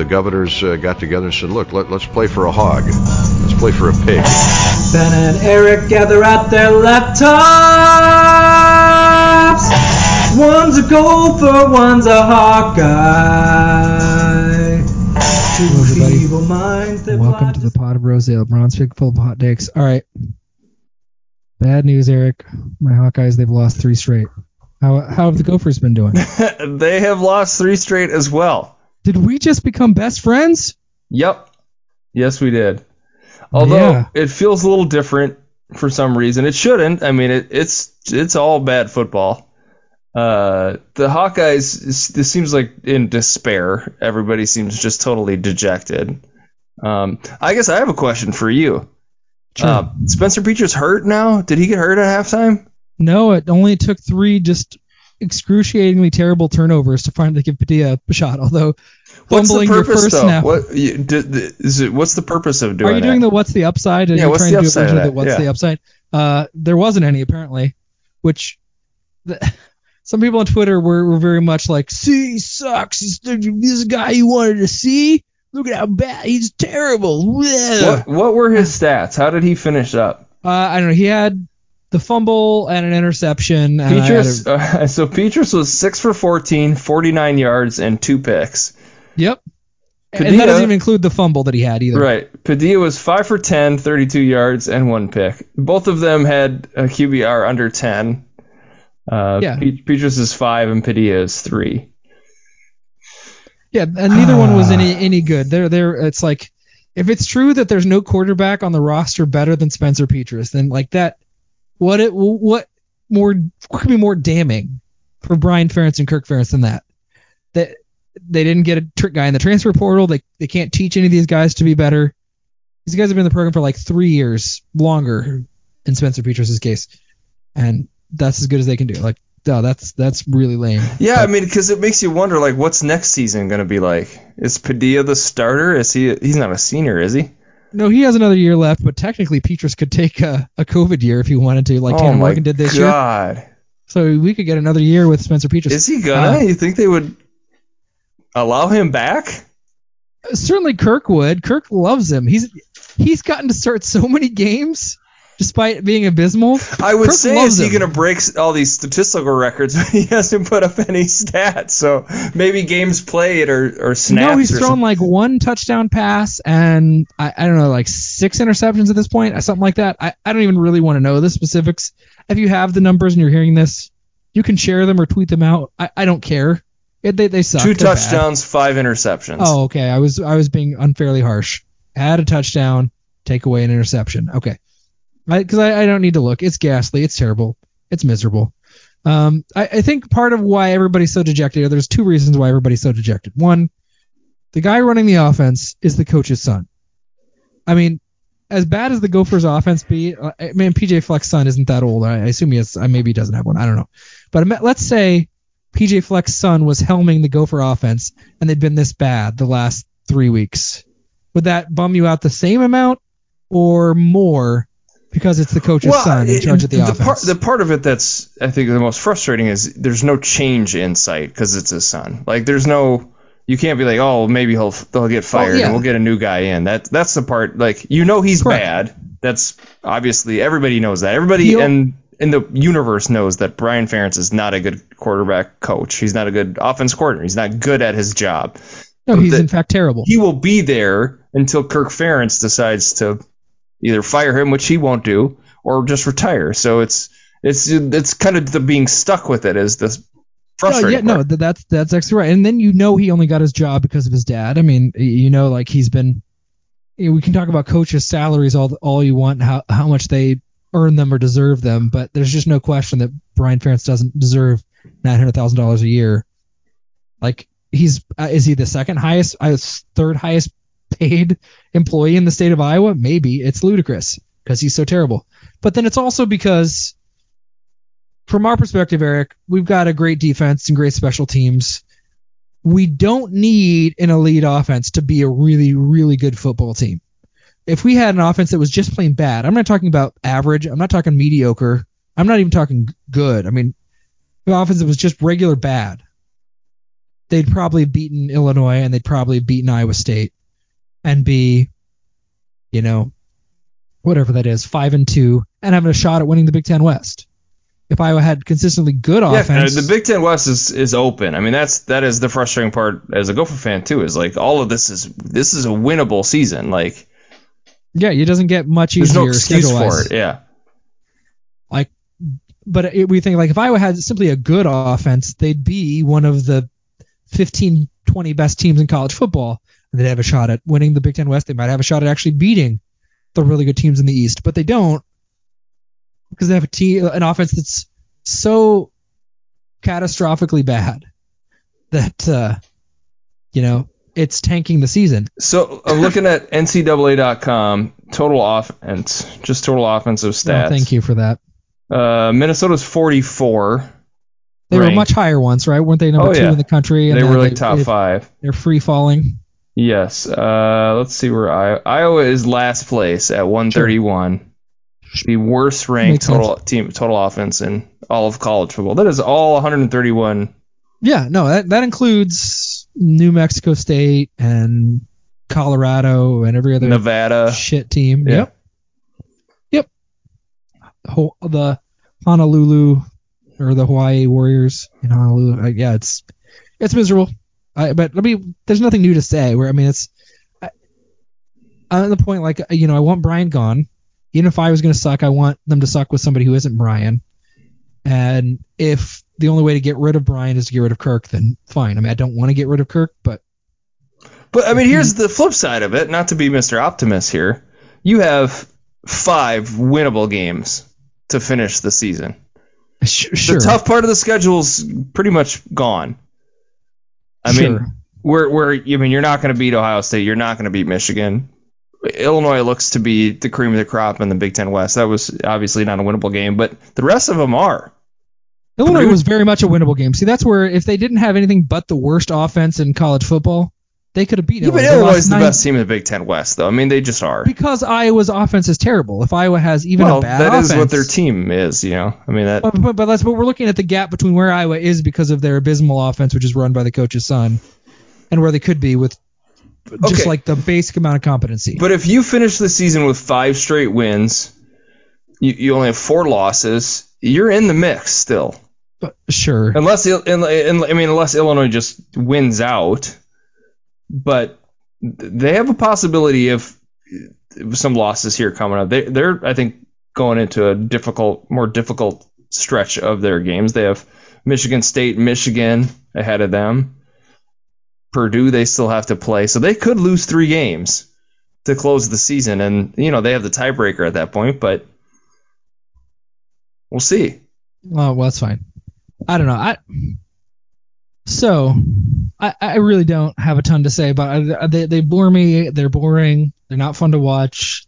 The governors uh, got together and said, look, let, let's play for a hog. Let's play for a pig. Ben and Eric gather at their laptops. One's a gopher, one's a Hawkeye. Two Hello, everybody. feeble minds that Welcome to the Pot of Rose Ale, Bronze full of hot takes. All right. Bad news, Eric. My Hawkeyes, they've lost three straight. How, how have the Gophers been doing? they have lost three straight as well. Did we just become best friends? Yep. Yes, we did. Although Yeah. it feels a little different for some reason. It shouldn't. I mean, it, it's it's all bad football. Uh, the Hawkeyes. This seems like in despair. Everybody seems just totally dejected. Um, I guess I have a question for you. Sure. Uh, Spencer Petras hurt now? Did he get hurt at halftime? No, it only took three just excruciatingly terrible turnovers to finally give Padilla a shot. Although What's the fumbling your purpose first though? What you, did, is it? What's the purpose of doing Are you doing that? the what's the upside? Are Yeah, you what's trying the to do a upside of version of the what's Yeah. the upside? Uh, there wasn't any apparently, which the, some people on Twitter were, were very much like, "See, he sucks. He's the- this guy you wanted to see. Look at how bad he's terrible." What what were his stats? How did he finish up? Uh, I don't know. He had the fumble and an interception. And Petras, a- uh, so Petras was six for 14, 49 yards, and two picks. yep. and that doesn't even include the fumble that he had either. Right. Padilla was five for 10, 32 yards, and one pick. Both of them had a QBR under 10. Uh, Yeah. Pe- Petras is five, and Padilla is three. Yeah, and neither one was any any good. They're they're it's like if it's true that there's no quarterback on the roster better than Spencer Petras, then like that what it what more what could be more damning for Brian Ferentz and Kirk Ferentz than that? That they didn't get a trick guy in the transfer portal. They they can't teach any of these guys to be better. These guys have been in the program for like three years longer in Spencer Petras' case, and that's as good as they can do. Like, no, that's that's really lame. Yeah, I mean, because it makes you wonder, like, what's next season going to be like? Is Padilla the starter? Is he? He's not a senior, is he? No, he has another year left, but technically Petras could take a, a COVID year if he wanted to, like oh Tanner Morgan did this year. God. So we could get another year with Spencer Petras. Is he gonna? Uh, you think they would allow him back? Certainly Kirk would. Kirk loves him. He's he's gotten to start so many games despite being abysmal. I would Kirk say is he going to break all these statistical records, but he hasn't put up any stats. So maybe games played or or snaps. no, he's thrown something. like one touchdown pass and I, I don't know, like six interceptions at this point, uh, something like that. I, I don't even really want to know the specifics. If you have the numbers and you're hearing this, you can share them or tweet them out. I, I don't care. It, they they suck. two They're bad. touchdowns, five interceptions. Oh, okay. I was I was being unfairly harsh. Add a touchdown, take away an interception. Okay. Because I, I, don't need to look. It's ghastly. It's terrible. It's miserable. Um, I, I think part of why everybody's so dejected, there's two reasons why everybody's so dejected. One, the guy running the offense is the coach's son. I mean, as bad as the Gophers' offense be, uh, I mean, PJ Fleck's son isn't that old. I, I assume he has. uh, Maybe he doesn't have one. I don't know. But let's say PJ Fleck's son was helming the Gopher offense, and they'd been this bad the last three weeks. Would that bum you out the same amount or more because it's the coach's son in charge of the, offense? Part, the part of it that's I think the most frustrating is there's no change in sight because it's his son. Like there's no you can't be like oh maybe he'll they'll get fired yeah. and we'll get a new guy in. That that's the part like you know he's Correct. bad. That's obviously everybody knows that. Everybody He'll- in in the universe knows that Brian Ferentz is not a good quarterback coach. He's not a good offense coordinator. He's not good at his job. no, he's the- in fact terrible. He will be there until Kirk Ferentz decides to either fire him, which he won't do, or just retire. So it's it's it's kind of the being stuck with it is this No, frustrating. yeah, no, part. th- that's that's actually right. And then you know he only got his job because of his dad. I mean, you know, like he's been. You know, we can talk about coaches' salaries all all you want, how how much they earn them or deserve them, but there's just no question that Brian Ferentz doesn't deserve nine hundred thousand dollars a year. Like he's uh, is he the second highest, uh, third highest paid employee in the state of Iowa? Maybe it's ludicrous because he's so terrible. But then it's also because from our perspective, Eric, we've got a great defense and great special teams. We don't need an elite offense to be a really, really good football team. If we had an offense that was just plain bad, I'm not talking about average, I'm not talking mediocre, I'm not even talking good. I mean, the offense that was just regular bad. they'd probably beaten Illinois and they'd probably beaten Iowa State and be, you know, whatever that is, five and two, and having a shot at winning the Big Ten West. If Iowa had consistently good Yeah, offense, the Big Ten West is, is open. I mean, that's that is the frustrating part as a Gopher fan too. Is like all of this is this is a winnable season. Like yeah, it doesn't get much easier. there's no excuse for it. Yeah. Like, but it, we think like if Iowa had simply a good offense, they'd be one of the 15, 20 best teams in college football. They'd have a shot at winning the Big Ten West. They might have a shot at actually beating the really good teams in the East, but they don't because they have a team, an offense that's so catastrophically bad that uh, you know it's tanking the season. So I'm looking at NCAA.com total offense, just total offensive So stats. thank you for that. Uh, Minnesota's 44. They were much higher once, right? Weren't they number Oh, two yeah. in the country? They were like top they, five. They're free falling. Yes. Uh, let's see where I, Iowa is last place at 131. The worst ranked sense. total team total offense in all of college football. That is all 131. Yeah, no, that that includes New Mexico State and Colorado and every other Nevada. shit team. Yeah. Yep. Yep. Ho- the Honolulu or the Hawaii Warriors in Honolulu. Uh, yeah, it's it's miserable. I, but I mean, there's nothing new to say. Where I mean, it's I, I'm at the point like you know I want Brian gone. Even if I was going to suck, I want them to suck with somebody who isn't Brian. And if the only way to get rid of Brian is to get rid of Kirk, then fine. I mean, I don't want to get rid of Kirk, but But I mean, here's the flip side of it. Not to be Mr. Optimist here, you have five winnable games to finish the season. sure. The tough part of the schedule's pretty much gone. I mean, Sure. where where I mean, you're not going to beat Ohio State. You're not going to beat Michigan. Illinois looks to be the cream of the crop in the Big Ten West. That was obviously not a winnable game, but the rest of them are. Illinois was very much a winnable game. See, that's where if they didn't have anything but the worst offense in college football, they could have beaten Yeah, but Illinois. Illinois is the nine- best team in the Big Ten West, though. I mean, they just are. because Iowa's offense is terrible. If Iowa has even well, a bad that offense, that is what their team is. You know, I mean that. But, but, but that's but we're looking at the gap between where Iowa is because of their abysmal offense, which is run by the coach's son, and where they could be with just Okay. like the basic amount of competency. But if you finish the season with five straight wins, you, you only have four losses. You're in the mix still, But sure, unless Il- in, in, I mean unless Illinois just wins out. But they have a possibility of some losses here coming up. They, they're I think going into a difficult, more difficult stretch of their games. They have Michigan State, Michigan ahead of them. Purdue they still have to play, so they could lose three games to close the season, and you know they have the tiebreaker at that point. But we'll see. Oh, well, that's fine. I don't know. I so I, I really don't have a ton to say about it. They they bore me. They're boring. They're not fun to watch.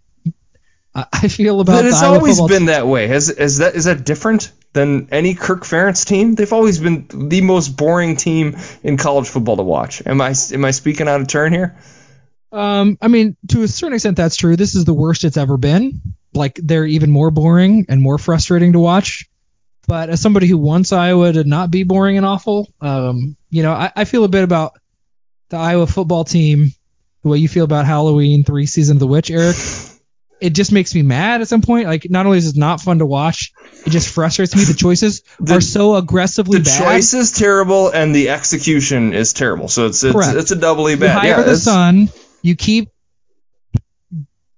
I, I feel about But it's always been that way. Has is that is that different than any Kirk Ferentz team? They've always been the most boring team in college football to watch. Am I am I speaking out of turn here? Um, I mean, to a certain extent, that's true. This is the worst it's ever been. Like they're even more boring and more frustrating to watch. But as somebody who wants Iowa to not be boring and awful, um, you know, I, I feel a bit about the Iowa football team the way you feel about Halloween three season of the witch, Eric. It just makes me mad at some point. Like not only is it not fun to watch, it just frustrates me. The choices The- are so aggressively The bad. The choice is terrible and the execution is terrible. So it's it's, Correct. it's a doubly bad. You hire yeah, the son. You keep.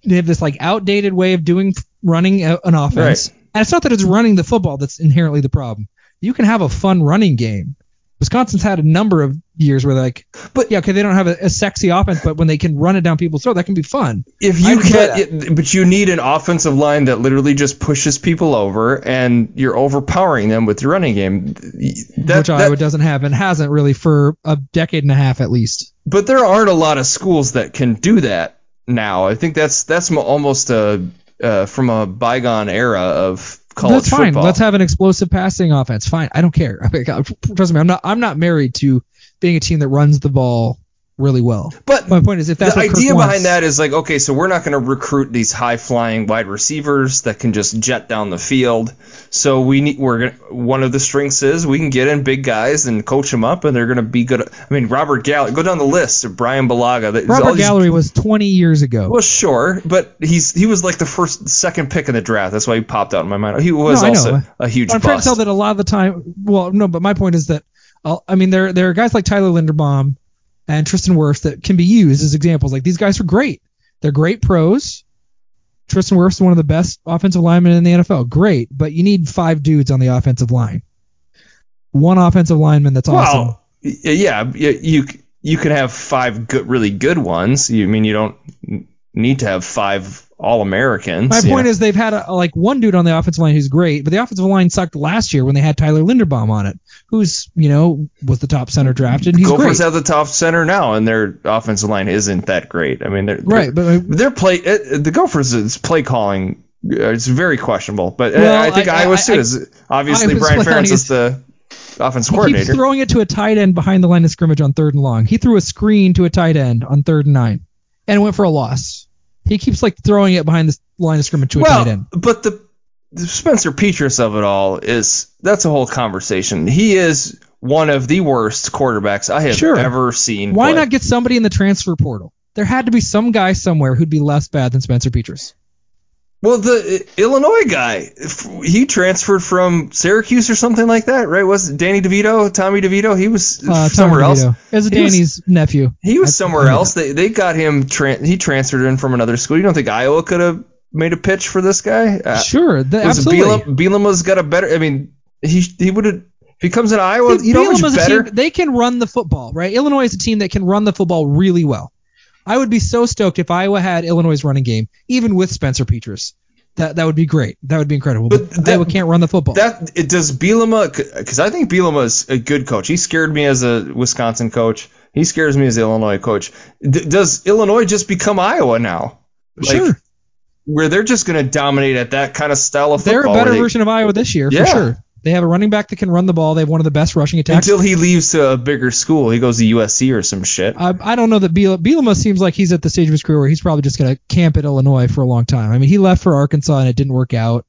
They have this like outdated way of doing running a- an offense, and it's not that it's running the football that's inherently the problem. You can have a fun running game. Wisconsin's had a number of years where they're like, but yeah, okay, they don't have a, a sexy offense, but when they can run it down people's throat, that can be fun. If you can't, but you need an offensive line that literally just pushes people over, and you're overpowering them with your running game. That, which that- Iowa doesn't have and hasn't really for a decade and a half at least. but there aren't a lot of schools that can do that now. I think that's that's almost a uh, from a bygone era of college That's fine. football. Let's have an explosive passing offense. Fine. I don't care. I mean, Trust me, I'm not. I'm not married to being a team that runs the ball really well. But My point is, if that's the idea wants- behind that is like, okay, so we're not going to recruit these high flying wide receivers that can just jet down the field. So we need we're gonna, one of the strengths is we can get in big guys and coach them up, and they're going to be good. I mean, Robert Gallery, go down the list. Of Bryan Bulaga, Robert Gallery was 20 years ago. Well, sure, but he's he was like the first, second pick in the draft. That's why he popped out in my mind. He was No, also a huge I'm trying to tell that a lot of the time. Well, no, but my point is that uh, I mean there there are guys like Tyler Linderbaum and Tristan Wirfs that can be used as examples. Like these guys are great. They're great pros. Tristan Wirfs is one of the best offensive linemen in the NFL. Great, but you need five dudes on the offensive line. One offensive lineman that's awesome. Well, y- yeah, you you can have five good, really good ones. You I mean you don't need to have five All Americans. My point is they've had a, like one dude on the offensive line who's great, but the offensive line sucked last year when they had Tyler Linderbaum on it, who's you know was the top center drafted. And he's Gophers great. have the top center now, and their offensive line isn't that great. I mean, they're, Right, they're, but their play it, the Gophers is play calling. uh, It's very questionable, but uh, Well, I think I- Iowa I- I- is obviously Brian Ferentz is- is the offense He keeps coordinator. throwing it to a tight end behind the line of scrimmage on third and long. He threw a screen to a tight end on third and nine, and went for a loss. He keeps like throwing it behind the line of scrimmage to a tight Well, end. but the, the Spencer Petras of it all is that's a whole conversation. He is one of the worst quarterbacks I have Sure. ever seen. Why play. not get somebody in the transfer portal? There had to be some guy somewhere who'd be less bad than Spencer Petras. Well, the uh, Illinois guy, f- he transferred from Syracuse or something like that, right? Was it Danny DeVito, Tommy DeVito? He was Uh, somewhere Tommy else. As He was- Danny's nephew. He was I- somewhere I else. They they got him. Tran- he transferred in from another school. You don't think Iowa could have made a pitch for this guy? Uh, Sure, the, absolutely. Bielema, Bielema's got a better. I mean, he he would have. If he comes in Iowa, Dude, you know much Bielema's better. team- they can run the football, right? Illinois is a team that can run the football really well. I would be so stoked if Iowa had Illinois' running game, even with Spencer Petras. That that would be great. That would be incredible. But, But that- Iowa can't run the football. That it does Bielema because I think Bielema is a good coach. He scared me as a Wisconsin coach. He scares me as an Illinois coach. D- does Illinois just become Iowa now? Like, sure, Where they're just going to dominate at that kind of style of they're a better they- version of Iowa this year Yeah. for sure. They have a running back that can run the ball. They have one of the best rushing attacks. until he leaves to a bigger school. He goes to USC or some shit. I, I don't know that Biel- Bielema seems like he's at the stage of his career where he's probably just going to camp at Illinois for a long time. I mean, he left for Arkansas and it didn't work out.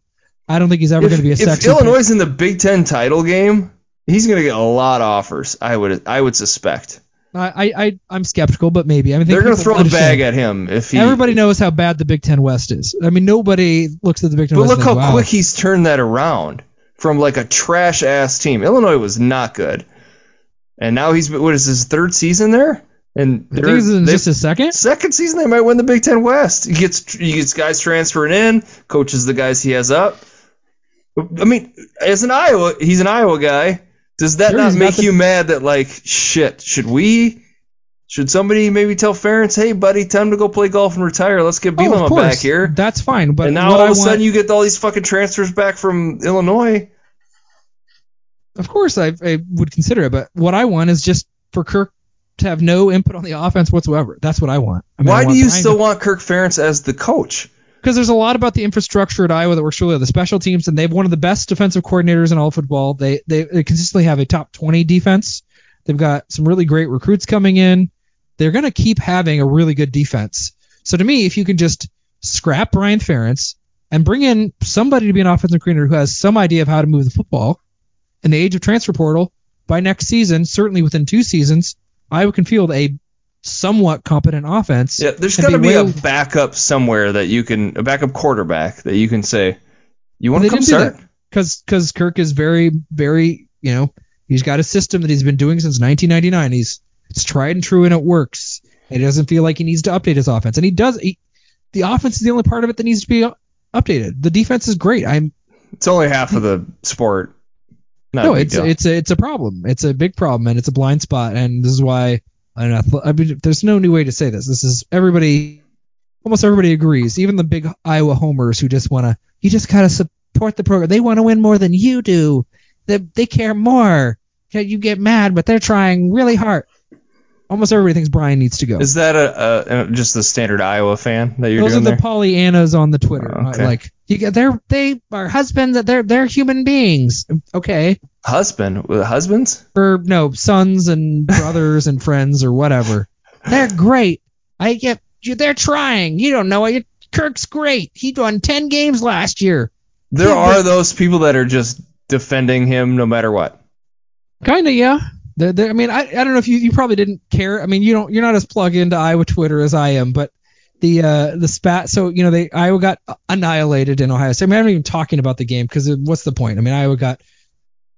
I don't think he's ever going to be a if sexy. Illinois is in the Big Ten title game, he's going to get a lot of offers. I would I would suspect I, I, I'm skeptical, but maybe. I mean, they're going to throw the bag at him if he. Everybody knows how bad the Big Ten West is. I mean, nobody looks at the Big Ten But West. look how wow. quick he's turned that around from like a trash ass team. Illinois was not good, and now he's what is his third season there? And I think they're- this is they- just his second. second season they might win the Big Ten West. He gets he gets guys transferring in, coaches the guys he has up. I mean, as an Iowa, he's an Iowa guy. Does that not make you mad that like shit? Should we? Should somebody maybe tell Ferentz, hey buddy, time to go play golf and retire. Let's get Oh, Bielema course, back here. That's fine. But and now what all I of a want, sudden you get all these fucking transfers back from Illinois. of course, I, I would consider it. But what I want is just for Kirk to have no input on the offense whatsoever. That's what I want. I mean, I Why do you Brian still to- want Kirk Ferentz as the coach? Because there's a lot about the infrastructure at Iowa that works really well. The special teams, and they have one of the best defensive coordinators in all football. They, they they consistently have a top 20 defense. They've got some really great recruits coming in. They're going to keep having a really good defense. So to me, if you can just scrap Brian Ferentz and bring in somebody to be an offensive coordinator who has some idea of how to move the football in the age of transfer portal by next season, certainly within two seasons, Iowa can field a somewhat competent offense. Yeah, there's got to be a backup somewhere that you can a backup quarterback that you can say, you want to come start? because because Kirk is very very you know he's got a system that he's been doing since 1999. He's it's tried and true and it works. And he doesn't feel like he needs to update his offense, and he does. He, the offense is the only part of it that needs to be updated. The defense is great. I'm It's only half of the sport. Not no, it's deal. it's a it's a problem. It's a big problem, and it's a blind spot. And this is why an I mean, there's no new way to say this. This is everybody, almost everybody agrees. Even the big Iowa homers who just want to, you just gotta support the program. They want to win more than you do. They they care more. You get mad, but they're trying really hard. Almost everybody thinks Brian needs to go. Is that a, a, just the standard Iowa fan that you're Those are the there? Pollyannas on the Twitter. Oh, okay. Like you get they're they are husbands. They're they're human beings. Okay. Husband, uh, husbands? or no sons and brothers and friends or whatever. they're great. I get you. they're trying. You don't know it. Kirk's great. He won ten games last year. There are those people that are just defending him no matter what. Kind of, yeah. They're, they're, I mean, I, I don't know if you, you probably didn't care. I mean, you don't you're not as plugged into Iowa Twitter as I am, but the uh the spat. So you know, they Iowa got annihilated in Ohio State. I mean, I'm not even talking about the game because what's the point? I mean, Iowa got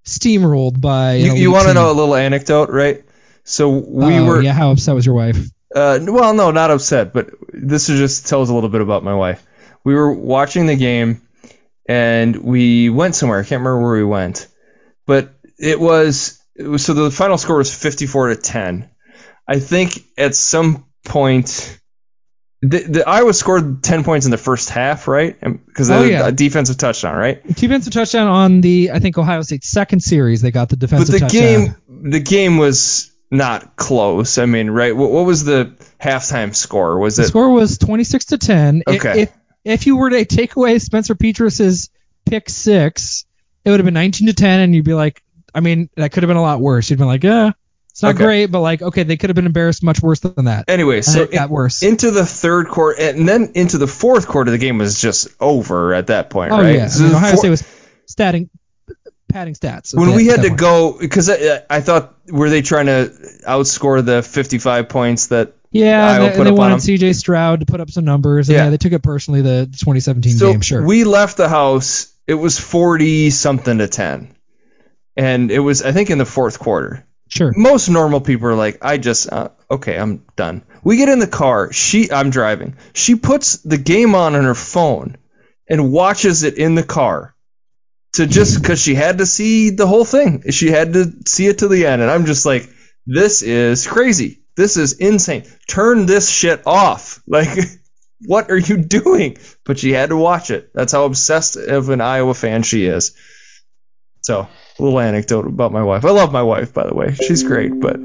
steamrolled by. You, you want to know a little anecdote, right? So we Oh, were Yeah, how upset was your wife? Uh, well, no, not upset, but this is just tells a little bit about my wife. We were watching the game, and we went somewhere. I can't remember where we went, but it was, it was so the final score was 54 to 10. I think at some point, the, the Iowa scored 10 points in the first half, right? Because Oh, yeah. a defensive touchdown, right? Defensive touchdown on the I think Ohio State's second series. They got the defensive But the touchdown. game, the game was not close. I mean, right? What, what was the halftime score? Was The it? score was 26 to 10. Okay. If if you were to take away Spencer Petras's pick six, it would have been 19 to 10, and you'd be like, I mean, that could have been a lot worse. You'd been like, yeah, it's not Okay. great, but like, okay, they could have been embarrassed much worse than that. Anyway, so it got worse. into the third quarter, and then into the fourth quarter, the game was just over at that point, oh right? yeah, So I mean, Ohio four- State was statting, padding stats. when we had to point. go, because I, I thought were they trying to outscore the 55 points that yeah, Iowa and they, put they up wanted? C.J. Stroud to put up some numbers. Yeah. yeah, they took it personally. The 2017 so game, sure. we left the house. It was 40 something to 10, and it was I think in the fourth quarter. Sure. most normal people are like, I just uh, okay, I'm done. We get in the car. She, I'm driving. She puts the game on on her phone and watches it in the car to just because she had to see the whole thing. She had to see it to the end, and I'm just like, this is crazy. This is insane. Turn this shit off. Like, what are you doing? But she had to watch it. That's how obsessed of an Iowa fan she is. So, a little anecdote about my wife. I love my wife, by the way. She's great, but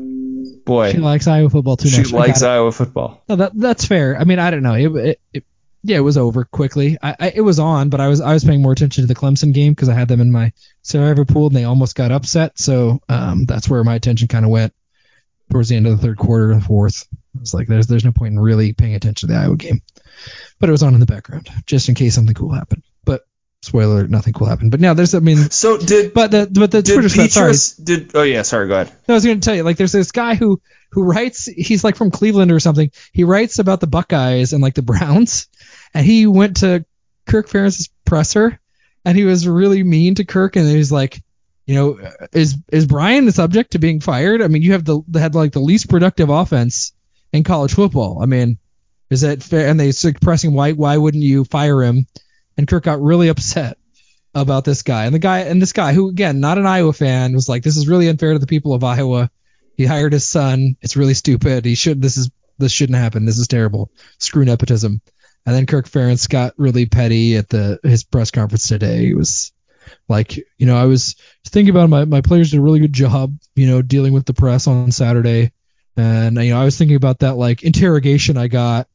boy, She likes Iowa football too she much. I likes. Iowa football. No, that that's fair. I mean, I don't know. It, it, it yeah, it was over quickly. I, I it was on, but I was I was paying more attention to the Clemson game because I had them in my survivor pool and they almost got upset. So um, that's where my attention kind of went towards the end of the third quarter, the fourth. It's like there's there's no point in really paying attention to the Iowa game, but it was on in the background just in case something cool happened. Spoiler, nothing cool happened. But now there's I mean, So did but the but the did Twitter spat, sorry, did? Oh yeah, sorry. Go ahead. no, I was going to tell you, like, there's this guy who who writes. He's like from Cleveland or something. He writes about the Buckeyes and like the Browns, and he went to Kirk Ferentz's presser, and he was really mean to Kirk, and he's like, you know, is is Brian the subject to being fired? I mean, you have the had like the least productive offense in college football. I mean, is that fair? And they started pressing why why wouldn't you fire him? And Kirk got really upset about this guy. And the guy and this guy who again, not an Iowa fan, was like, This is really unfair to the people of Iowa. He hired his son. It's really stupid. He should this is this shouldn't happen. This is terrible. Screw nepotism. And then Kirk Ferentz got really petty at the his press conference today. He was like, you know, I was thinking about my my players did a really good job, you know, dealing with the press on Saturday. And you know, I was thinking about that like interrogation I got.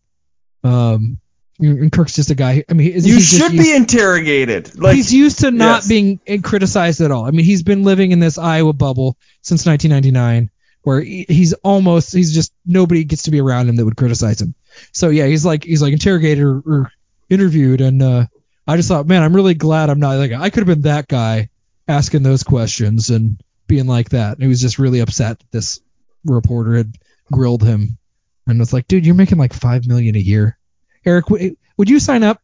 Um, and Kirk's just a guy. I mean, he's You should used- be interrogated. Like he's used to not yes. being criticized at all. I mean, he's been living in this Iowa bubble since 1999, where he's almost he's just nobody gets to be around him that would criticize him. So yeah, he's like he's like interrogated or, or interviewed, and uh, I just thought, man, I'm really glad I'm not like I could have been that guy asking those questions and being like that. And he was just really upset that this reporter had grilled him, and it's like, dude, you're making like five million a year. Eric, would you sign up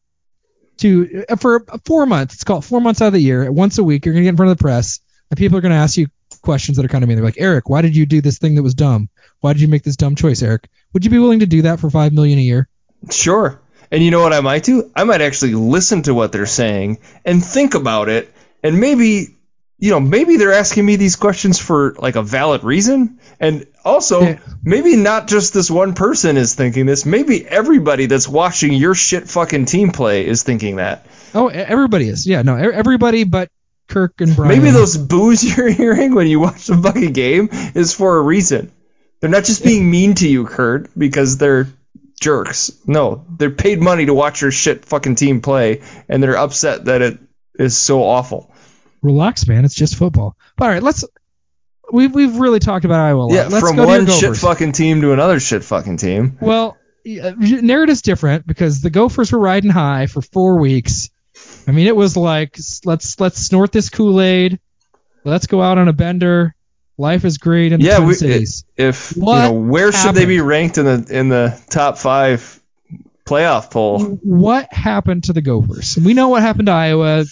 to uh, for four months? It's called four months out of the year. Once a week, you're gonna get in front of the press, and people are gonna ask you questions that are kind of mean. They're like, Eric, why did you do this thing that was dumb? Why did you make this dumb choice, Eric? Would you be willing to do that for five million a year? Sure. And you know what I might do? I might actually listen to what they're saying and think about it and maybe you know, maybe they're asking me these questions for like a valid reason. And also, Yeah. maybe not just this one person is thinking this. Maybe everybody that's watching your shit fucking team play is thinking that. Oh, everybody is. Yeah, no, everybody but Kirk and Brian. Maybe those boos you're hearing when you watch the fucking game is for a reason. They're not just being mean to you, Kurt, because they're jerks. No, they're paid money to watch your shit fucking team play, and they're upset that it is so awful. Relax, man. It's just football. But all right, let's. we've we've really talked about Iowa a lot. Yeah, Let's from one shit fucking team to another shit fucking team. Well, narrative's different because the Gophers were riding high for four weeks. I mean, it was like let's let's snort this Kool Aid, let's go out on a bender. Life is great in the Yeah, Twin we, Cities. if What you know where should they be ranked in the in the top five playoff poll? What happened to the Gophers? We know what happened to Iowa.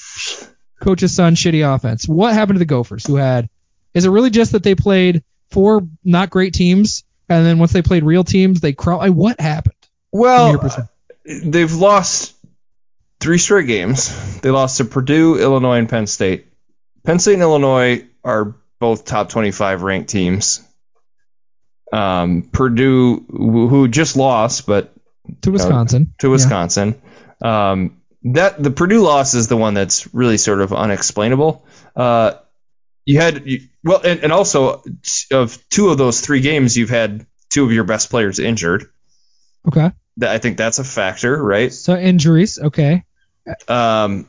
Coach's son, shitty offense. What happened to the Gophers? Who had? Is it really just that they played four not great teams, and then once they played real teams, they crawl? like, What happened? Well, perspective? they've lost three straight games. They lost to Purdue, Illinois, and Penn State. Penn State and Illinois are both top 25 ranked teams. Um, Purdue, who just lost, but to Wisconsin. to Yeah. Wisconsin. Um, that the Purdue loss is the one that's really sort of unexplainable. Uh, you had you, well, and, and also of two of those three games, you've had two of your best players injured. Okay. That I think that's a factor, right? So injuries. Okay. Um,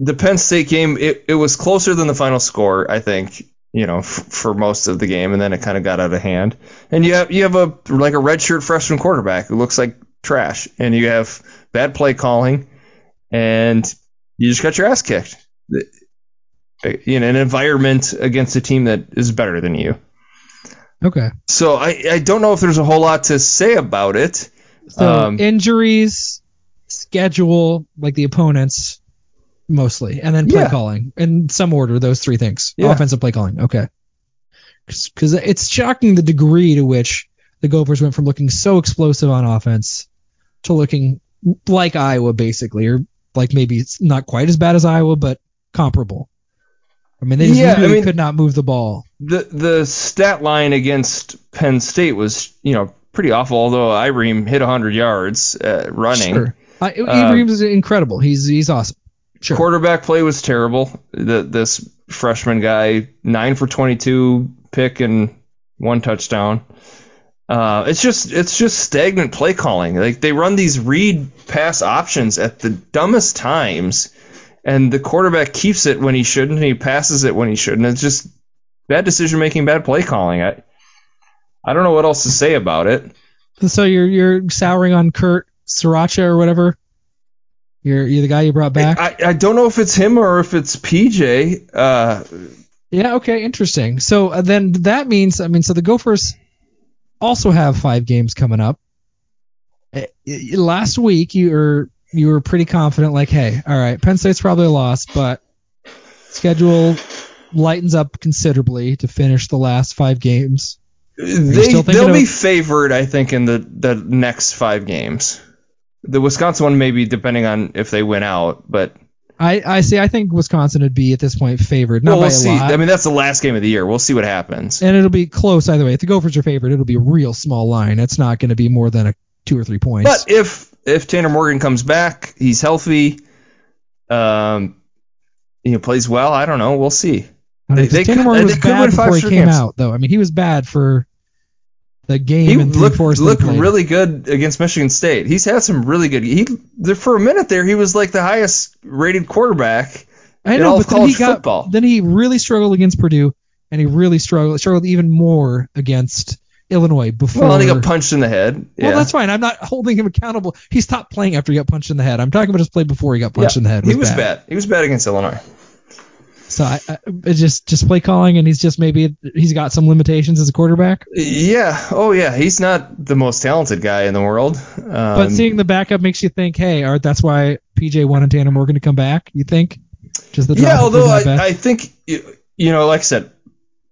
the Penn State game, it, it was closer than the final score, I think. You know, f- for most of the game, and then it kind of got out of hand. And you have you have a like a redshirt freshman quarterback who looks like trash, and you have bad play calling, and you just got your ass kicked. In an environment against a team that is better than you. Okay. So I, I don't know if there's a whole lot to say about it. So Um, injuries, schedule, like the opponents, mostly, and then play Yeah. calling in some order. Those three things: Yeah. offensive play calling. Okay. Because it's shocking the degree to which the Gophers went from looking so explosive on offense to looking like Iowa, basically, or like maybe it's not quite as bad as Iowa, but comparable. I mean, they just Yeah, I really mean- could not move the ball. the the stat line against Penn State was you know pretty awful. Although Irene hit 100 yards uh, running, Sure. I, Um, is incredible. He's he's awesome. Sure. quarterback play was terrible. The, this freshman guy nine for 22 pick and one touchdown. Uh, it's just it's just stagnant play calling. Like they run these read pass options at the dumbest times, and the quarterback keeps it when he shouldn't. And he passes it when he shouldn't. It's just bad decision making, bad play calling. I I don't know what else to say about it. So you're you're souring on Kurt Sriracha or whatever. You're you're the guy you brought back. I, I don't know if it's him or if it's PJ. Uh, yeah. Okay. Interesting. So uh, then that means I mean so the Gophers also have five games coming up. Uh, Last week you were you were pretty confident like hey all right Penn State's probably a loss but schedule lightens up considerably to finish the last five games. They they'll be favored, I think, in the the next five games. The Wisconsin one maybe depending on if they win out, but I I see I think Wisconsin would be at this point favored not well, we'll see. lot. I mean, that's the last game of the year. We'll see what happens. and it'll be close either way. If the Gophers are favored, it'll be a real small line. It's not going to be more than a two or three points. But if if Tanner Morgan comes back, he's healthy, um, he plays well. I don't know. We'll see. I don't know, they- they Tanner could- Morgan they was win bad before he came games. out, though. I mean, he was bad for the game He looked looked really good against Michigan State. He's had some really good. He for a minute there, he was like the highest rated quarterback. I in know, all but then he got football. then he really struggled against Purdue, and he really struggled struggled even more against Illinois before. Well, he got punched in the head. Yeah. Well, that's fine. I'm not holding him accountable. He stopped playing after he got punched in the head. I'm talking about his play before he got punched Yeah, in the head. He was bad. He was bad against Illinois. So I, I just just play calling, and he's just maybe he's got some limitations as a quarterback. Yeah. Oh, yeah. He's not the most talented guy in the world. Um, But seeing the backup makes you think, hey, Art, that's why PJ wanted Tanner Morgan to come back. You think? Just the yeah. Although I. I think you know, like I said,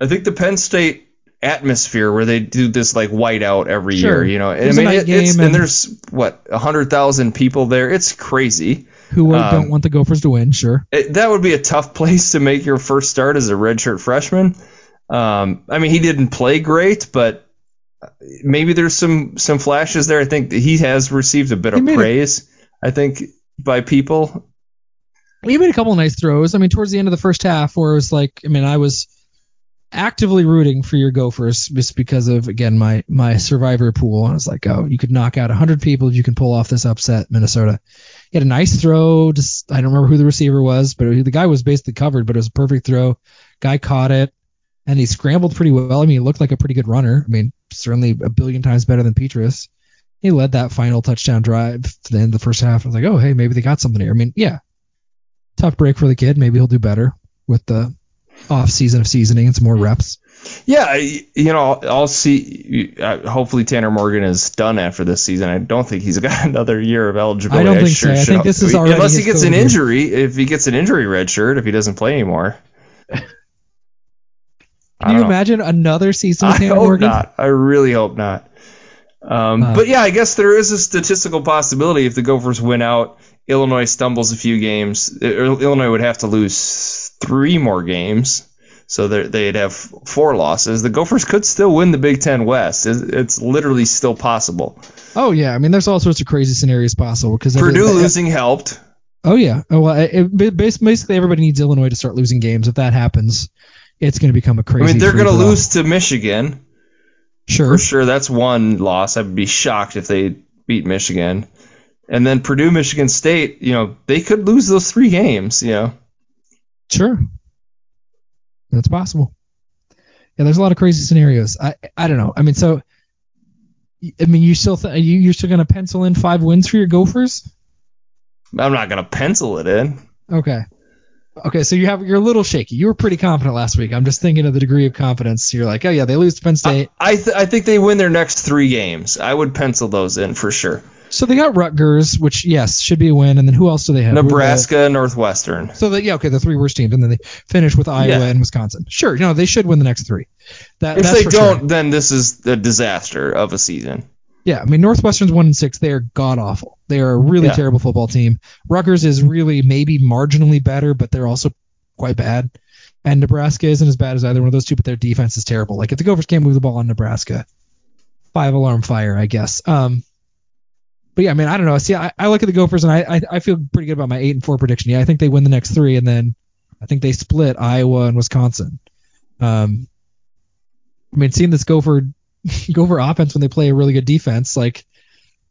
I think the Penn State atmosphere where they do this like whiteout every Sure. year. You know, There's I mean, it, it's and, and- there's what a hundred thousand people there. It's crazy. Who um, don't want the Gophers to win, sure. It, that would be a tough place to make your first start as a redshirt freshman. Um, I mean, he didn't play great, but maybe there's some some flashes there. I think that he has received a bit of praise. I think by people. He made a couple nice throws. I mean, towards the end of the first half, where it was like, I mean, I was actively rooting for your Gophers just because of again my my survivor pool. I was like, oh, you could knock out 100 people if you can pull off this upset, Minnesota. He had a nice throw. Just I don't remember who the receiver was, but the guy was basically covered, but it was a perfect throw. Guy caught it. and he scrambled pretty well. I mean, he looked like a pretty good runner. I mean, certainly a billion times better than Petras. He led that final touchdown drive to the end of the first half. I was like, oh, hey, maybe they got something here. I mean, yeah, tough break for the kid. Maybe he'll do better with the off season of seasoning and some more reps. Yeah, I- you know, I'll see. uh, Hopefully, Tanner Morgan is done after this season. I don't think he's got another year of eligibility. I don't think sure so. I think this is already unless he gets an year. injury. If he gets an injury red shirt, if he doesn't play anymore. Can you know. imagine another season I with Tanner hope Morgan? not. I really hope not. Um, Uh, but yeah, I guess there is a statistical possibility if the Gophers win out, Illinois stumbles a few games. uh, Illinois would have to lose three more games, so they'd have four losses. The Gophers could still win the Big Ten West. It's, literally still possible. Oh yeah, I mean, there's all sorts of crazy scenarios possible because Purdue losing helped. Oh yeah. Oh, well, it, it, basically everybody needs Illinois to start losing games. If that happens, it's going to become a crazy. I mean, they're going to lose to Michigan. Sure. For sure, that's one loss. I'd be shocked if they beat Michigan. And then Purdue, Michigan State, you know, they could lose those three games, you know. Sure. That's possible. Yeah, there's a lot of crazy scenarios. I I don't know. I mean, so I mean, you still th- you you're still going to pencil in five wins for your Gophers? I'm not going to pencil it in. Okay. Okay, so you have you're a little shaky. You were pretty confident last week. I'm just thinking of the degree of confidence. You're like, oh yeah, they lose to Penn State. I th- I think they win their next three games. I would pencil those in for sure. So they got Rutgers, which yes should be a win, and then who else do they have? Who are the- Nebraska, Northwestern. So that yeah, okay, the three worst teams, and then they finish with Iowa Yeah. and Wisconsin. Sure, no, they should win the next three. That, If they don't, sure. then this is a disaster of a season. yeah, I mean Northwestern's one and six. They are god awful. They are a really Yeah. terrible football team. Rutgers is really maybe marginally better, but they're also quite bad. And Nebraska isn't as bad as either one of those two, but their defense is terrible. Like if the Gophers can't move the ball on Nebraska, five alarm fire, I guess. Um, but yeah, I mean I don't know. See, I, I look at the Gophers and I, I I feel pretty good about my eight and four prediction. Yeah, I think they win the next three, and then I think they split Iowa and Wisconsin. Um, I mean, seeing this Gopher Gopher offense when they play a really good defense, like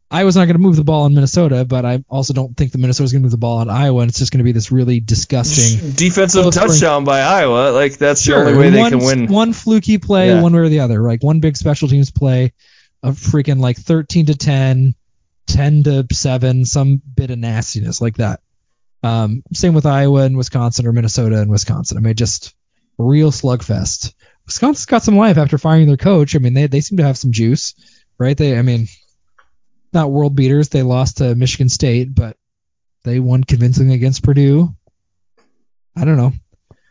Iowa's not going to move the ball in Minnesota, but I also don't think that Minnesota's going to move the ball on Iowa, and it's just going to be this really disgusting. Defensive touchdown by Iowa. Like that's the only way they one, can win. One fluky play, Yeah. one way or the other. Like one big special teams play, a freaking like 13 to 10, 10 to 7, some bit of nastiness like that. Um, same with Iowa and Wisconsin or Minnesota and Wisconsin. I mean, just real slugfest. Wisconsin's got some life after firing their coach. I mean, they, they seem to have some juice, right? They, I mean, not world beaters. They lost to Michigan State, but they won convincingly against Purdue. I don't know.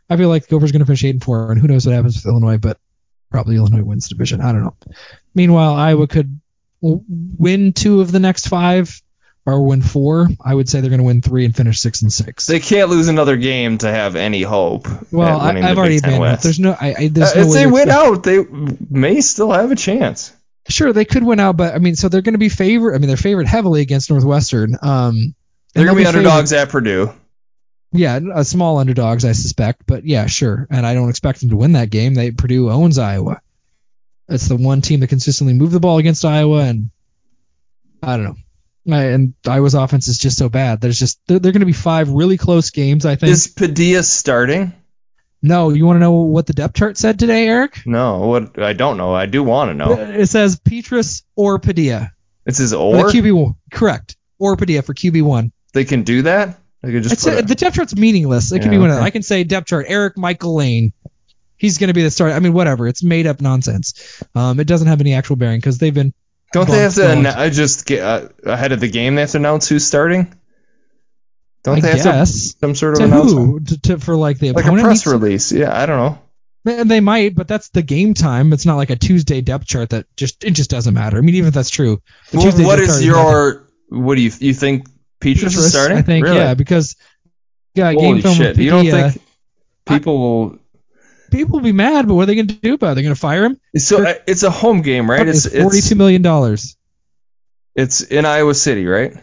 I feel like the Gophers going to finish eight and four, and who knows what happens with Illinois, but probably Illinois wins the division. I don't know. Meanwhile, Iowa could win two of the next five, or win four. I would say they're going to win three and finish six and six. They can't lose another game to have any hope. well, I, I've the already been. There's no. I, I, there's Uh, no if they win out, they may still have a chance. Sure, they could win out, but I mean, so they're going to be favored. I mean, they're favored heavily against Northwestern. Um, They're gonna be they'll underdogs at Purdue. Yeah, uh, small underdogs, I suspect, but yeah, sure. And I don't expect them to win that game. They Purdue owns Iowa. It's the one team that consistently moved the ball against Iowa, and I don't know. I- And Iowa's offense is just so bad. There's just they're, they're going to be five really close games. I think. Is Padilla starting? no, you want to know what the depth chart said today, Eric? No, what I don't know. I do want to know. It says Petras or Padilla. His For or QB one, correct. Or Padilla for QB one. they can do that. They can just a, the depth chart's meaningless. It can be one of okay. I can say depth chart. Eric Michael Lane. He's going to be the starter. I mean, whatever. It's made up nonsense. Um, it doesn't have any actual bearing because they've been. Don't they have to annou- uh, just get uh, ahead of the game? They have to announce who's starting. Don't I they have to some sort of to announcement, who to, to for like the like a press release? Yeah, I don't know. And they might, but that's the game time. It's not like a Tuesday depth chart that just it just doesn't matter. I mean, even if that's true. Well, what depth your? What do you you think? Petras is starting? I think Really? yeah, because yeah, Holy game film shit! You don't think people will? People will be mad, but what are they going to do about it? They're going to fire him. So uh, it's a home game, right? It's It's forty-two million dollars. it's in Iowa City, right?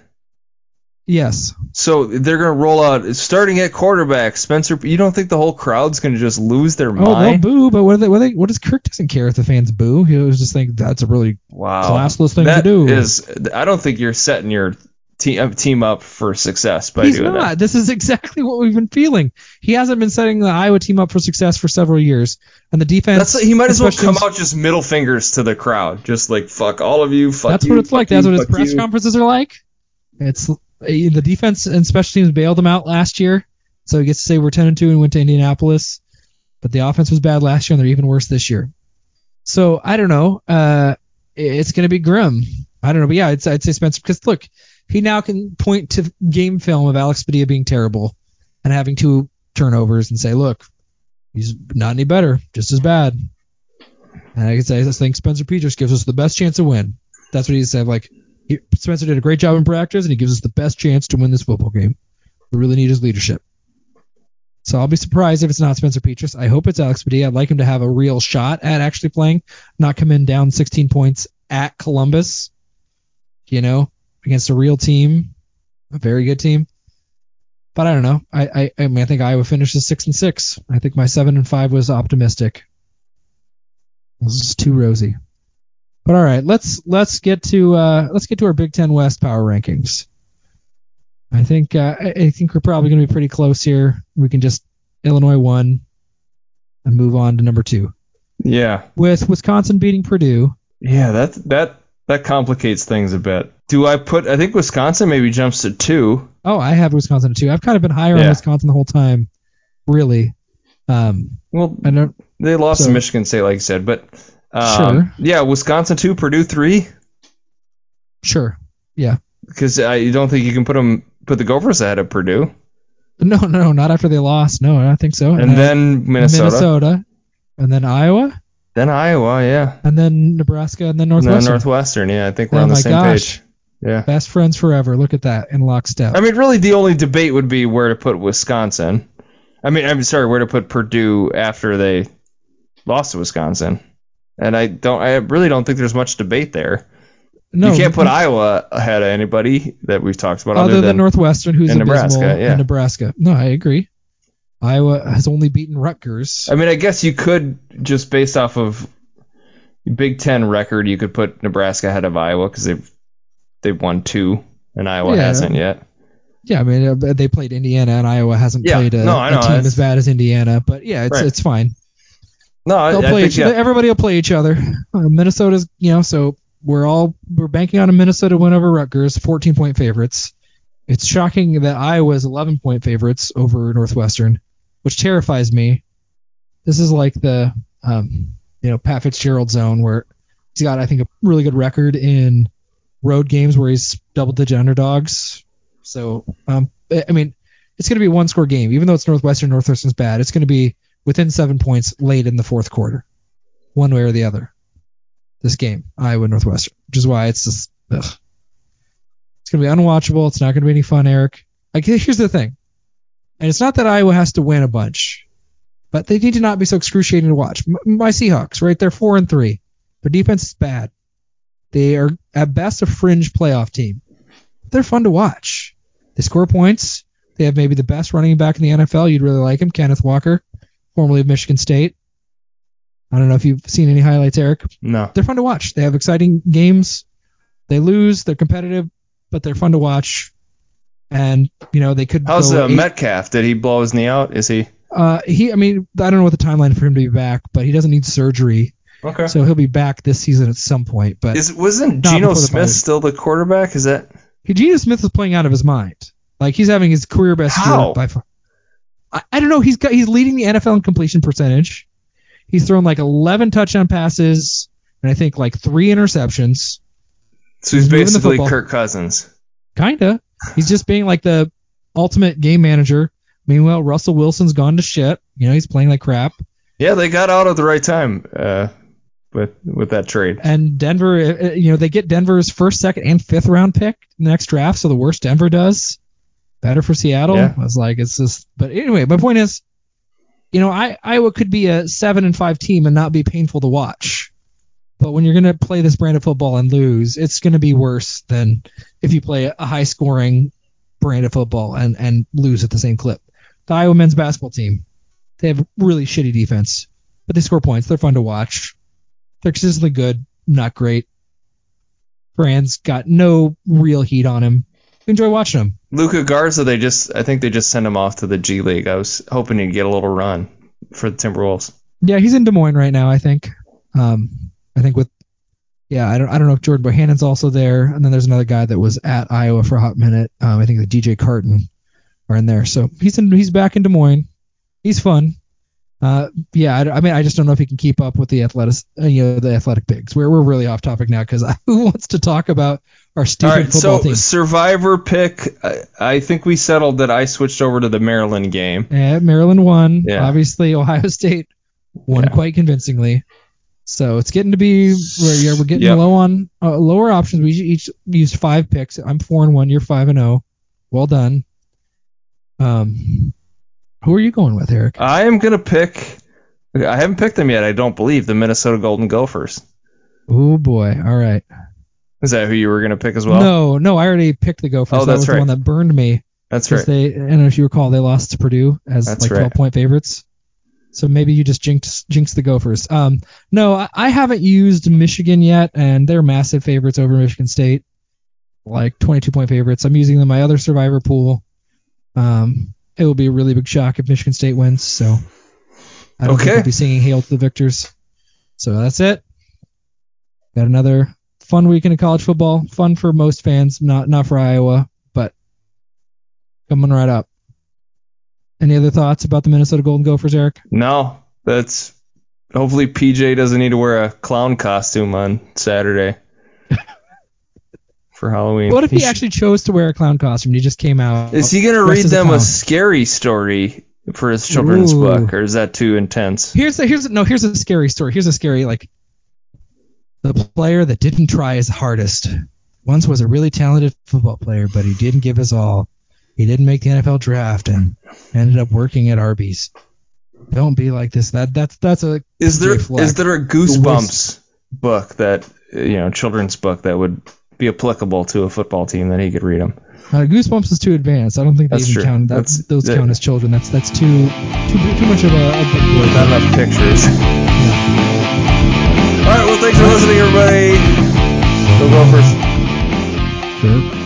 Yes. So they're gonna roll out starting at quarterback. Spencer, you don't think the whole crowd's gonna just lose their Oh, they'll boo, but what are they? What, they, what does Kirk doesn't care if the fans boo? He was just think that's a really wow, classless thing That to do. is- I don't think you're setting your team uh, team up for success by He's doing not. that. This is exactly what we've been feeling. He hasn't been setting the Iowa team up for success for several years, and the defense. That's he might as well come out just middle fingers to the crowd, just like fuck all of you. Fuck That's you, what it's like. fuck That's what his press you. conferences are like. It's the defense and special teams bailed him out last year, so he gets to say we're 10 and 2 and went to Indianapolis. But the offense was bad last year, and they're even worse this year. So I don't know. Uh, it's going to be grim. I don't know, but yeah, I'd, I'd say Spencer because look, he now can point to game film of Alex Padilla being terrible and having two turnovers and say, look, he's not any better, just as bad. And I can say I think Spencer Petras gives us the best chance to win. That's what he said. Like he, Spencer did a great job in practice, and he gives us the best chance to win this football game. We really need his leadership. So I'll be surprised if it's not Spencer Petras. I hope it's Alex Padilla. I'd like him to have a real shot at actually playing, not come in down 16 points at Columbus, you know, against a real team, a very good team. But I don't know. I I, I mean I think Iowa finishes six and six. I think my seven and five was optimistic. This is too rosy. But all right, let's let's get to uh, let's get to our Big Ten West power rankings. I think uh, I I think we're probably going to be pretty close here. We can just Illinois one and move on to number two Yeah, with Wisconsin beating Purdue. yeah, that that that complicates things a bit. Do I put? I think Wisconsin maybe jumps to two. Oh, I have Wisconsin at two. I've kind of been higher on Wisconsin the whole time, really. Um, Well, I don't. they lost So- to Michigan State, like you said, but um, Sure. yeah, Wisconsin two, Purdue three. Sure. Yeah. Because I don't think you can put them put the Gophers ahead of Purdue, No, no, not after they lost. No, I don't think so. and then Minnesota, Minnesota, and then Iowa, then Iowa, yeah, and then Nebraska, and then and then Northwestern. Northwestern. Yeah, I think we're Oh on the same gosh. page. Yeah. Best friends forever. Look at that in lockstep. I mean, really, the only debate would be where to put Wisconsin. I mean, I'm sorry, where to put Purdue after they lost to Wisconsin. And I don't, I really don't think there's much debate there. no, you can't put Iowa ahead of anybody that we've talked about other, other, than, Northwestern, who's in Nebraska, yeah. and Nebraska. No, I agree. Iowa has only beaten Rutgers. I mean, I guess you could just based off of Big Ten record, you could put Nebraska ahead of Iowa because they've they've won two and Iowa Yeah. hasn't yet. Yeah, I mean uh, they played Indiana, and Iowa hasn't Yeah, played a, no, I a team as bad as Indiana. But yeah, it's Right. it's fine. No, I, They'll I play think each, yeah. everybody will play each other. Uh, Minnesota's, you know, so we're all we're banking on a Minnesota win over Rutgers, 14 point favorites. It's shocking that Iowa's 11 point favorites over Northwestern, which terrifies me. This is like the um, you know Pat Fitzgerald zone where he's got I think a really good record in road games where he's double digit underdogs. So um, I mean it's going to be a one score game, even though it's Northwestern. Northwestern's bad. It's going to be within seven points late in the fourth quarter, one way or the other. This game, Iowa Northwestern, which is why it's just ugh. it's going to be unwatchable. It's not going to be any fun, Eric. Like here's the thing, and it's not that Iowa has to win a bunch, but they need to not be so excruciating to watch. My Seahawks, right? They're four and three. Their defense is bad. They are at best a fringe playoff team. They're fun to watch. They score points. They have maybe the best running back in the NFL. You'd really like him, Kenneth Walker, formerly of Michigan State. I don't know if you've seen any highlights, Eric. no. They're fun to watch. They have exciting games. They lose. They're competitive, but they're fun to watch. And you know they could. How's uh, eight- Metcalf? Did he blow his knee out? Is he Uh, he. I mean, I don't know what the timeline for him to be back, but he doesn't need surgery, okay? so he'll be back this season at some point. But Is wasn't Geno Smith still the quarterback? Is that He- Geno Smith is playing out of his mind. Like he's having his career best How? year by far. I, I don't know. He's got he's leading the NFL in completion percentage. He's thrown like 11 touchdown passes and I think like three interceptions. so? He's He's basically. Kirk Cousins. Kinda. He's just being like the ultimate game manager. Meanwhile, Russell Wilson's gone to shit. You know, he's playing like crap. Yeah, they got out at the right time uh, with with that trade. And Denver, uh, uh, you know, they get Denver's first, second, and fifth round pick in the next draft. So the worse Denver does, better for Seattle. Yeah. I was like, it's just. But anyway, my point is, you know, I Iowa could be a seven and five team and not be painful to watch. But when you're gonna play this brand of football and lose, it's gonna be worse than if you play a high scoring brand of football and and lose at the same clip. The Iowa men's basketball team, they have really shitty defense, but they score points. They're fun to watch. They're consistently good, not great. Fran's got no real heat on him. enjoy watching him. Luka Garza, they just I think they just sent him off to the G League. I was hoping he'd get a little run for the Timberwolves. Yeah, he's in Des Moines right now. I think. Um, I think with yeah, I don't I don't know if Jordan Bohannon's also there, and then there's another guy that was at Iowa for a hot minute. Um, I think the DJ Carton are in there. So he's in he's back in Des Moines. He's fun. Uh, yeah, I, I mean, I just don't know if he can keep up with the athletic, uh, you know, the athletic bigs. We're we're really off topic now because who wants to talk about our All stupid right, football so team? survivor pick. I, I think we settled that I switched over to the Maryland game. Yeah, Maryland won. Yeah. Obviously, Ohio State won Yeah. quite convincingly. So it's getting to be where yeah, we're getting Yep. low on uh, lower options. We each used five picks. I'm four and one. You're five and zero. Well done. Um, who are you going with, Eric? I am gonna pick. I haven't picked them yet. I don't believe the Minnesota Golden Gophers. Oh boy. All right. Is that who you were gonna pick as well? no, no, I already picked the Gophers. Oh, that that's was the right. one that burned me. That's right. They, and if you recall, they lost to Purdue as That's like 12 right. point favorites. So maybe you just jinxed, jinxed the Gophers. Um, no, I, I haven't used Michigan yet, and they're massive favorites over Michigan State, like 22 point favorites. I'm using them in my other survivor pool. Um, it will be a really big shock if Michigan State wins. So I don't think Okay. I'll be singing "Hail to the Victors." So that's it. Got another fun weekend of college football. Fun for most fans, not not for Iowa, but coming right up. Any other thoughts about the Minnesota Golden Gophers, Eric? No, that's. Hopefully PJ doesn't need to wear a clown costume on Saturday for Halloween. What if he actually chose to wear a clown costume? He just came out. Is he gonna read as a them a scary story for his children's Ooh. book, or is that too intense? Here's the here's a, no here's a scary story. Here's a scary like the player that didn't try his hardest. Once was a really talented football player, but he didn't give his all. He didn't make the NFL draft and ended up working at Arby's. Don't be like this. That that's that's a Is there is there a Goosebumps book that you know children's book that would be applicable to a football team that he could read them? Uh, Goosebumps is too advanced. I don't think they That's even true. count that, That's- those that- count as children. That's that's too too too much of a, a big. Not enough pictures. All right, well, thanks for listening, everybody. Go Gophers. Sure.